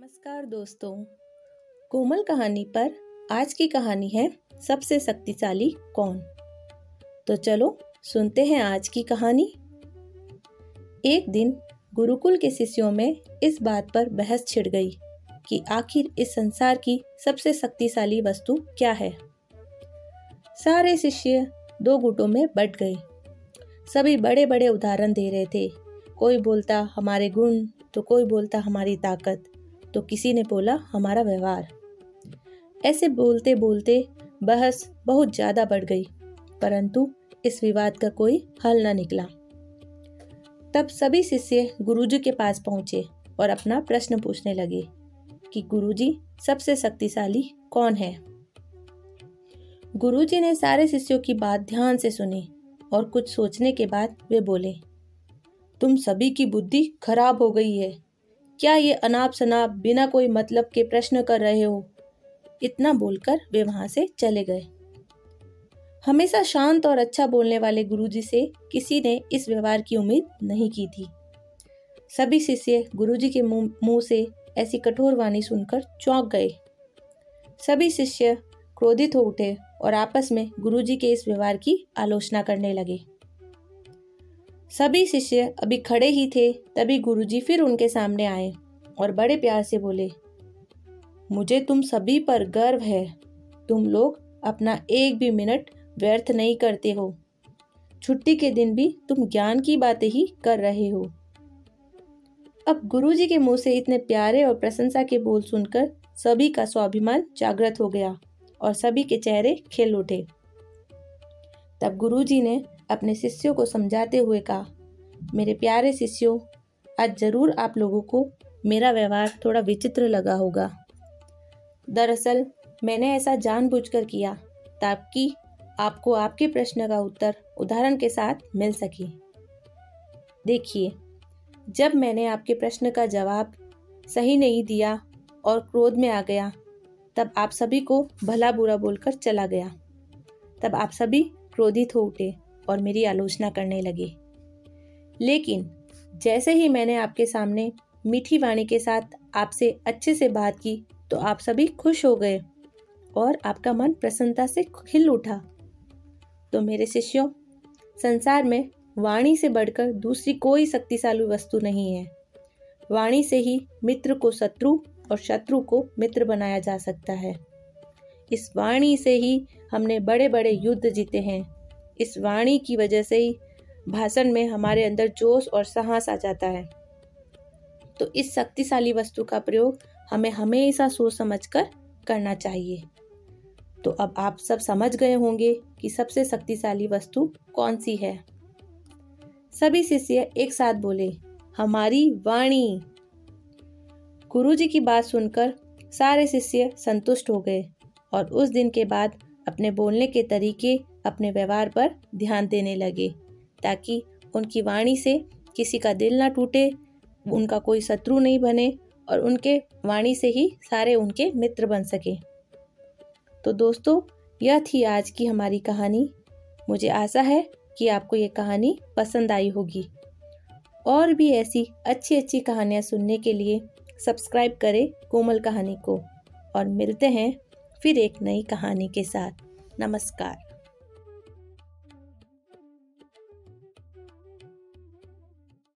नमस्कार दोस्तों। कोमल कहानी पर आज की कहानी है, सबसे शक्तिशाली कौन? तो चलो, सुनते हैं आज की कहानी। एक दिन गुरुकुल के शिष्यों में इस बात पर बहस छिड़ गई कि आखिर इस संसार की सबसे शक्तिशाली वस्तु क्या है। सारे शिष्य दो गुटों में बट गए। सभी बड़े बड़े उदाहरण दे रहे थे। कोई बोलता, हमारे गुण तो कोई बोलता, हमारी ताकत। तो किसी ने बोला, हमारा व्यवहार. ऐसे बोलते बोलते बहस बहुत ज़्यादा बढ़ गई, परंतु इस विवाद का कोई हल न निकला। तब सभी शिष्य गुरुजी के पास पहुँचे और अपना प्रश्न पूछने लगे कि गुरुजी, सबसे शक्तिशाली कौन है? गुरुजी ने सारे शिष्यों की बात ध्यान से सुनी और कुछ सोचने के बाद वे बोले, तुम सभी की बुद्धि खराब हो गई है। क्या ये अनाप शनाप बिना कोई मतलब के प्रश्न कर रहे हो? इतना बोलकर वे वहाँ से चले गए। हमेशा शांत और अच्छा बोलने वाले गुरुजी से किसी ने इस व्यवहार की उम्मीद नहीं की थी। सभी शिष्य गुरुजी के मुँह से ऐसी कठोर वाणी सुनकर चौंक गए। सभी शिष्य क्रोधित हो उठे और आपस में गुरुजी के इस व्यवहार की आलोचना करने लगे। सभी शिष्य अभी खड़े ही थे, तभी गुरुजी फिर उनके सामने आए और बड़े प्यार से बोले, मुझे तुम सभी पर गर्व है। तुम लोग अपना एक भी मिनट व्यर्थ नहीं करते हो। छुट्टी के दिन भी तुम ज्ञान की बातें ही कर रहे हो। अब गुरुजी के मुँह से इतने प्यारे और प्रशंसा के बोल सुनकर सभी का स्वाभिमान जागृत हो गया और सभी के चेहरे खिल उठे। तब गुरुजी ने अपने शिष्यों को समझाते हुए कहा, मेरे प्यारे शिष्यों, आज ज़रूर आप लोगों को मेरा व्यवहार थोड़ा विचित्र लगा होगा। दरअसल, मैंने ऐसा जानबूझकर किया ताकि आपको आपके प्रश्न का उत्तर उदाहरण के साथ मिल सके। देखिए, जब मैंने आपके प्रश्न का जवाब सही नहीं दिया और क्रोध में आ गया, तब आप सभी को भला बुरा बोलकर चला गया। तब आप सभी क्रोधित हो उठे। और मेरी आलोचना करने लगे। लेकिन जैसे ही मैंने आपके सामने मीठी वाणी के साथ आपसे अच्छे से बात की तो आप सभी खुश हो गए और आपका मन प्रसन्नता से खिल उठा। तो मेरे शिष्यों, संसार में वाणी से बढ़कर दूसरी कोई शक्तिशाली वस्तु नहीं है। वाणी से ही मित्र को शत्रु और शत्रु को मित्र बनाया जा सकता है। इस वाणी से ही हमने बड़े बड़े युद्ध जीते हैं। इस वाणी की वजह से ही भाषण में हमारे अंदर जोश और साहस आ जाता है। तो इस शक्तिशाली वस्तु का प्रयोग हमें हमेशा सोच समझ कर करना चाहिए। तो अब आप सब समझ गए होंगे कि सबसे शक्तिशाली वस्तु कौन सी है। सभी शिष्य एक साथ बोले, हमारी वाणी। गुरुजी की बात सुनकर सारे शिष्य संतुष्ट हो गए और उस दिन के बाद अपने बोलने के तरीके अपने व्यवहार पर ध्यान देने लगे, ताकि उनकी वाणी से किसी का दिल ना टूटे, उनका कोई शत्रु नहीं बने और उनके वाणी से ही सारे उनके मित्र बन सके। तो दोस्तों, यह थी आज की हमारी कहानी। मुझे आशा है कि आपको ये कहानी पसंद आई होगी। और भी ऐसी अच्छी अच्छी कहानियाँ सुनने के लिए सब्सक्राइब करें कोमल कहानी को। और मिलते हैं फिर एक नई कहानी के साथ। नमस्कार।